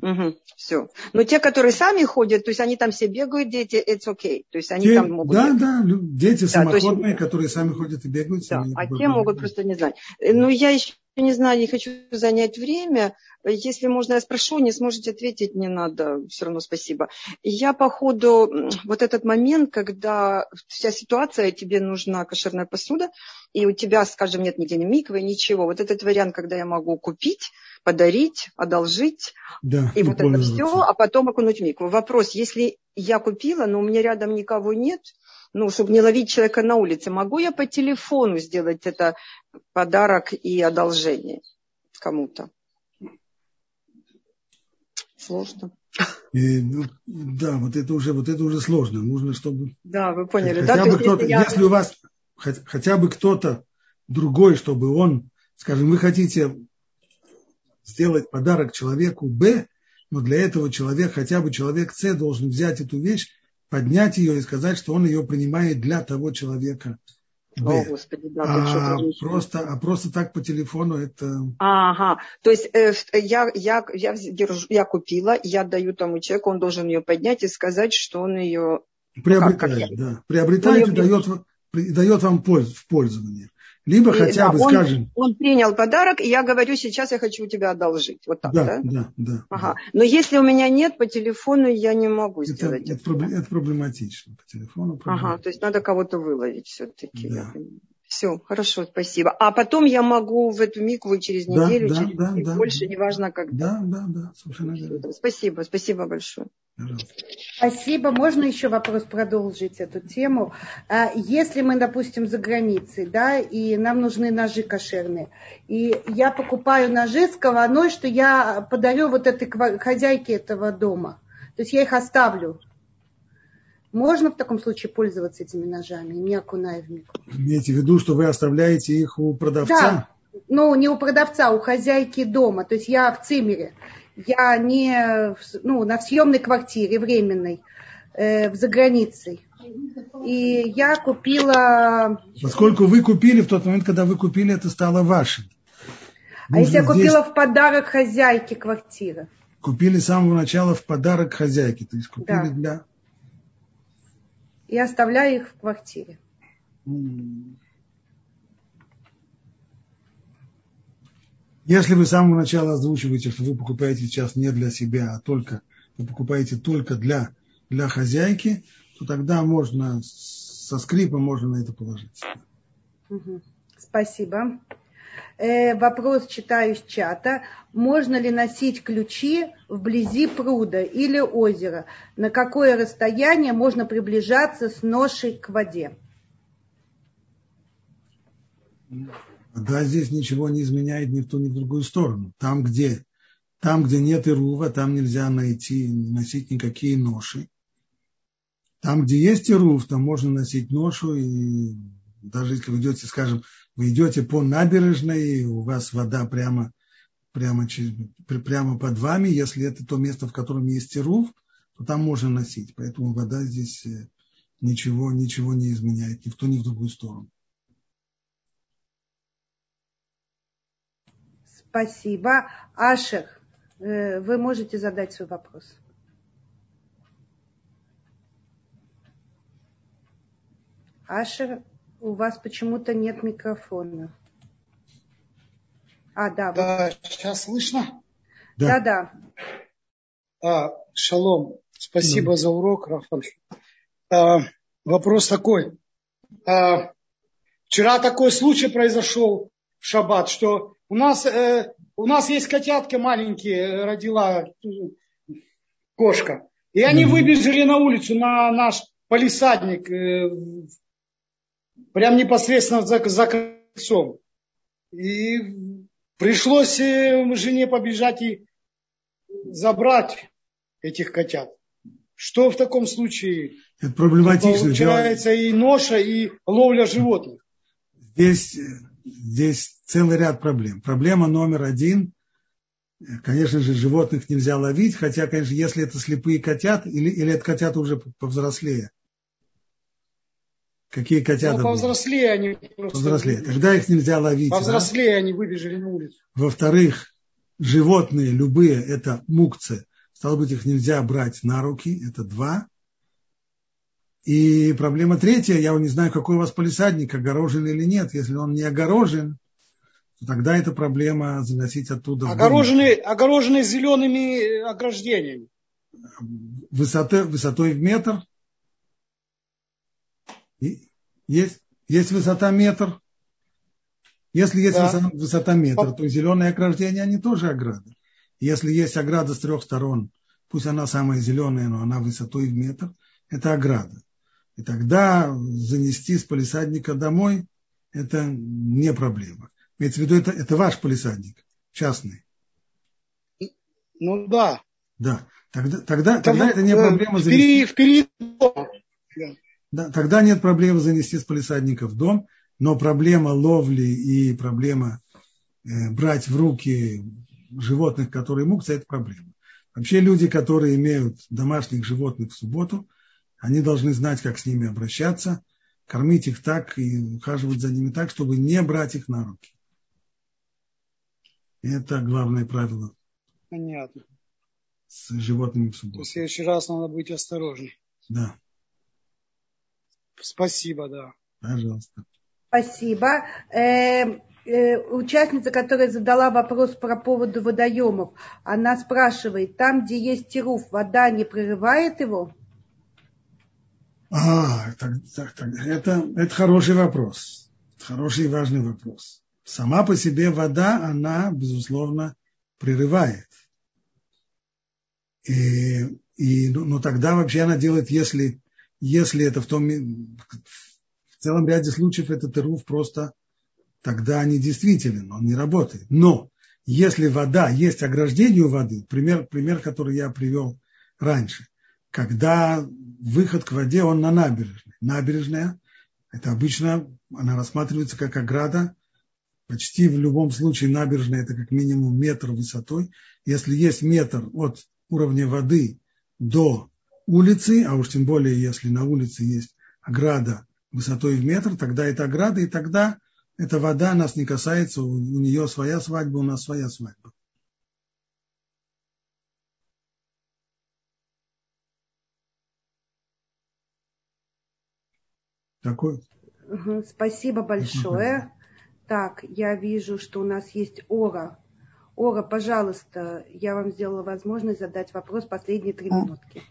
Speaker 3: Угу, все. Но те, которые сами ходят, то есть они там все бегают, дети, it's okay. То есть они
Speaker 1: те,
Speaker 3: там могут...
Speaker 1: Да, да, дети да, самоходные, есть... которые сами ходят и бегают.
Speaker 3: Да, а те могут просто не знать. Ну, я еще не знаю, не хочу занять время. Если можно, я спрошу, не сможете ответить, не надо, все равно спасибо. Я по ходу, вот этот момент, когда вся ситуация, тебе нужна кошерная посуда, и у тебя, скажем, нет ни миквы, ничего. Вот этот вариант, когда я могу купить, подарить, одолжить,
Speaker 1: да,
Speaker 3: и вот это все, а потом окунуть в микву. Вопрос, если я купила, но у меня рядом никого нет, ну, чтобы не ловить человека на улице, могу я по телефону сделать это подарок и одолжение кому-то? Сложно.
Speaker 1: И, ну, да, вот это уже, вот это уже сложно. Нужно, чтобы.
Speaker 3: Да, вы поняли,
Speaker 1: хотя
Speaker 3: да?
Speaker 1: Бы кто-то, если, я... если у вас хотя, хотя бы кто-то другой, чтобы он, скажем, вы хотите сделать подарок человеку Б, но для этого человек, хотя бы человек С должен взять эту вещь, поднять ее и сказать, что он ее принимает для того человека Б.
Speaker 3: О, Господи, да,
Speaker 1: а, просто, а просто так по телефону это...
Speaker 3: Ага, то есть э, я, я, я, держу, я купила, я даю тому человеку, он должен ее поднять и сказать, что он ее...
Speaker 1: Приобретает, как, как да. Приобретает и дает, дает вам пользу, в пользование. Либо хотя да, бы,
Speaker 3: он,
Speaker 1: скажем...
Speaker 3: Он принял подарок, и я говорю, сейчас я хочу у тебя одолжить. Вот так,
Speaker 1: да?
Speaker 3: Да,
Speaker 1: да, да.
Speaker 3: Ага. Но если у меня нет, по телефону я не могу
Speaker 1: это,
Speaker 3: сделать
Speaker 1: это. Это, это проблематично. По телефону проблематично.
Speaker 3: Ага, то есть надо кого-то выловить все-таки.
Speaker 1: Да.
Speaker 3: Все, хорошо, спасибо. А потом я могу в эту микву через неделю,
Speaker 1: да,
Speaker 3: через
Speaker 1: да, да,
Speaker 3: больше,
Speaker 1: да.
Speaker 3: неважно когда.
Speaker 1: Да, да, да, совершенно верно.
Speaker 3: Спасибо, спасибо большое.
Speaker 1: Пожалуйста.
Speaker 2: Спасибо. Можно еще вопрос продолжить эту тему? А, Если мы, допустим, за границей, да, и нам нужны ножи кошерные, и я покупаю ножи с кованой, что я подарю вот этой хозяйке этого дома, то есть я их оставлю, можно в таком случае пользоваться этими ножами, не окуная в микро?
Speaker 1: Имейте в виду, что вы оставляете их у продавца?
Speaker 2: Да, ну не у продавца, а у хозяйки дома. То есть я в цимере, я не ну, на съемной квартире временной, э, за границей. И я купила...
Speaker 1: Поскольку вы купили, в тот момент, когда вы купили, это стало вашим.
Speaker 2: А если я купила в подарок хозяйке квартиры?
Speaker 1: Купили с самого начала в подарок хозяйке, то есть купили
Speaker 2: Да.
Speaker 1: для
Speaker 2: и оставляю их в квартире.
Speaker 1: Если вы с самого начала озвучиваете, что вы покупаете сейчас не для себя, а только вы покупаете только для, для хозяйки, то тогда можно со скрипом можно на это положиться.
Speaker 2: Спасибо. Э, вопрос читаю из чата. Можно ли носить ключи вблизи пруда или озера? На какое расстояние можно приближаться с ношей к воде?
Speaker 1: Да, здесь ничего не изменяет ни в ту, ни в другую сторону. Там, где, там, где нет ирува, там нельзя найти, носить никакие ноши. Там, где есть ирув, там можно носить ношу, и даже если вы идете, скажем, вы идете по набережной, у вас вода прямо, прямо, через, прямо под вами, если это то место, в котором есть ирув, то там можно носить. Поэтому вода здесь э, ничего, ничего не изменяет ни в ту, ни в другую сторону.
Speaker 2: Спасибо. Ашер, э, вы можете задать свой вопрос. Ашер, у вас почему-то нет микрофона. А, да.
Speaker 4: Да, сейчас слышно?
Speaker 2: Да, да.
Speaker 4: А, шалом. Спасибо за урок, Рафаль. А, вопрос такой. А, вчера такой случай произошел в шаббат, что у нас, э, у нас есть котятки маленькие, родила кошка. И они выбежали на улицу, на наш полисадник, э, прям непосредственно за, за кольцом. И пришлось э, жене побежать и забрать этих котят. Что в таком случае?
Speaker 1: Это проблематично.
Speaker 4: Получается и ноша, и ловля животных.
Speaker 1: Здесь, здесь целый ряд проблем. Проблема номер один. Конечно же, животных нельзя ловить, хотя, конечно, если это слепые котят, или, или это котята уже повзрослее. Какие котята? Ну,
Speaker 4: повзрослее они.
Speaker 1: Повзрослее. Тогда их нельзя ловить.
Speaker 4: Повзрослее да? они выбежали на улицу.
Speaker 1: Во-вторых, животные любые, это мукцы, стало быть, их нельзя брать на руки, это два. И проблема третья, я не знаю, какой у вас полисадник, огорожен или нет. Если он не огорожен, то тогда это проблема заносить оттуда.
Speaker 4: Огороженный, огороженный зелеными ограждениями.
Speaker 1: Высоты, высотой в метр. И есть, есть высота метр. Если есть да. высота, высота метр, то зеленые ограждения, они тоже ограды. Если есть ограда с трех сторон, пусть она самая зеленая, но она высотой в метр, это ограда. И тогда занести с полисадника домой – это не проблема. Имеется в виду, это, это ваш полисадник, частный.
Speaker 4: Ну да.
Speaker 1: Да. Тогда, тогда, тогда это не проблема
Speaker 4: занести. Впереди,
Speaker 1: Да, тогда нет проблемы занести с полисадника в дом, но проблема ловли и проблема э, брать в руки животных, которые мукцы, это проблема. Вообще люди, которые имеют домашних животных в субботу, они должны знать, как с ними обращаться, кормить их так и ухаживать за ними так, чтобы не брать их на руки. Это главное правило.
Speaker 4: Понятно.
Speaker 1: С животными в субботу.
Speaker 4: В следующий раз надо быть осторожней.
Speaker 1: Да.
Speaker 4: Спасибо, да.
Speaker 1: Пожалуйста.
Speaker 2: Спасибо. Э, э, участница, которая задала вопрос про поводу водоемов, она спрашивает, там, где есть тируф, вода не прерывает его?
Speaker 1: А, так, так, так. Это, это хороший вопрос. Хороший и важный вопрос. Сама по себе вода, она, безусловно, прерывает. И, и, ну, но тогда вообще она делает, если, если это в том, в целом ряде случаев этот ируф просто тогда не действителен, он не работает. Но если вода, есть ограждение у воды, пример, пример, который я привел раньше, когда выход к воде, он на набережной. Набережная, это обычно, она рассматривается как ограда, почти в любом случае набережная это как минимум метр высотой. Если есть метр от уровня воды до улицы, а уж тем более если на улице есть ограда высотой в метр, тогда это ограда, и тогда эта вода нас не касается, у нее своя свадьба, у нас своя свадьба. Такой.
Speaker 2: Спасибо большое. Так, я вижу, что у нас есть Ора. Ора, пожалуйста, я вам сделала возможность задать вопрос последние три а. минутки.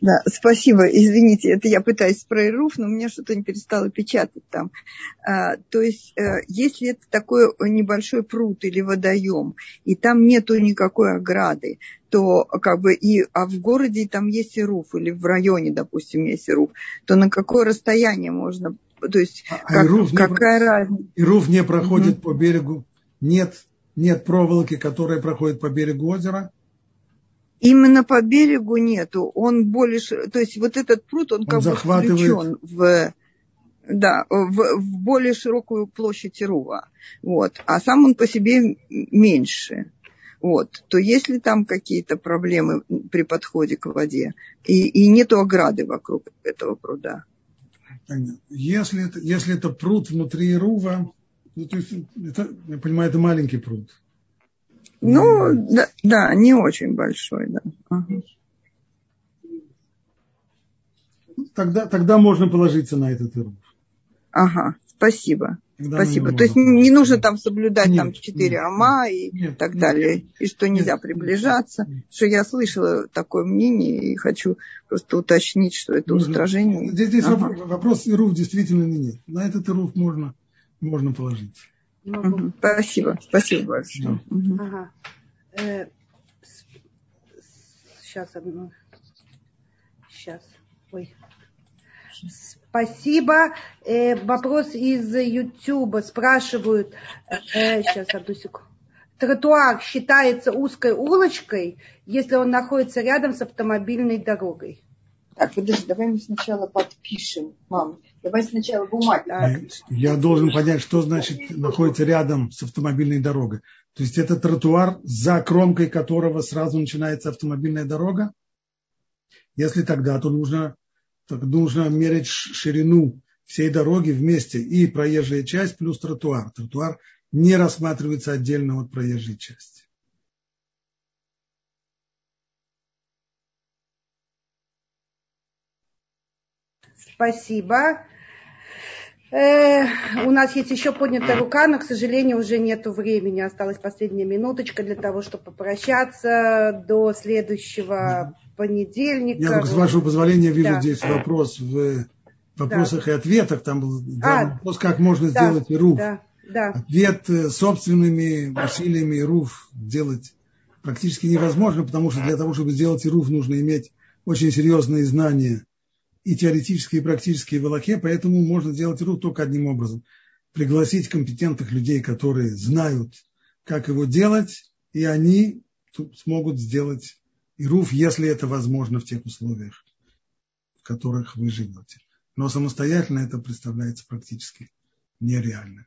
Speaker 5: Да, спасибо. Извините, это я пытаюсь про Ируф, но у меня что-то не перестало печатать там. А, то есть, э, если это такой небольшой пруд или водоем, и там нету никакой ограды, то как бы и, а в городе там есть Ируф, или в районе, допустим, есть Ируф, то на какое расстояние можно, то есть а как, Ируф какая не, разница?
Speaker 1: Ируф не проходит угу. по берегу, нет, нет проволоки, которая проходит по берегу озера,
Speaker 5: Именно по берегу нету, он более, то есть вот этот пруд, он, он как бы включен в, да, в, в более широкую площадь Рува, вот, а сам он по себе меньше, вот, то если там какие-то проблемы при подходе к воде, и, и нету ограды вокруг этого пруда.
Speaker 1: Если это, если это пруд внутри Рува, ну, то есть это, я понимаю, это маленький пруд.
Speaker 5: Ну, да, да, не очень большой, да. Ага.
Speaker 1: Тогда, тогда можно положиться на этот ируф.
Speaker 5: Ага, спасибо. Тогда спасибо. То есть не нужно там соблюдать нет, там четыре ама и нет, так нет, далее, и что нельзя нет, приближаться. Нет. Что я слышала такое мнение и хочу просто уточнить, что это нужно. устражение.
Speaker 1: Здесь, здесь ага. вопрос, вопрос ируф действительно нет. На этот ируф можно, можно положиться.
Speaker 5: Угу. Спасибо, спасибо большое.
Speaker 2: Угу. Ага. Э, сейчас одну. Сейчас. Ой. Спасибо. Э, вопрос из YouTube спрашивают. Э, сейчас, одну секунду. Тротуар считается узкой улочкой, если он находится рядом с автомобильной дорогой.
Speaker 5: Так, подожди, давай мы сначала подпишем. Мам, давай сначала бумагу.
Speaker 1: Я должен понять, что значит находится рядом с автомобильной дорогой. То есть это тротуар, за кромкой которого сразу начинается автомобильная дорога? Если тогда, то нужно так нужно мерить ширину всей дороги вместе и проезжая часть плюс тротуар. Тротуар не рассматривается отдельно от проезжей части.
Speaker 2: Спасибо. Э, у нас есть еще поднятая рука, но, к сожалению, уже нет времени. Осталась последняя минуточка для того, чтобы попрощаться до следующего понедельника.
Speaker 1: Я, с вашего позволения, вижу да. здесь вопрос в вопросах да. и ответах. Там был а, вопрос, как можно да, сделать ИРУФ. Да, да. Ответ э, собственными усилиями ИРУФ делать практически невозможно, потому что для того, чтобы сделать ИРУФ, нужно иметь очень серьезные знания и теоретические, и практические в Аллахе, поэтому можно сделать ИРУФ только одним образом. Пригласить компетентных людей, которые знают, как его делать, и они смогут сделать и руф, если это возможно в тех условиях, в которых вы живете. Но самостоятельно это представляется практически нереально.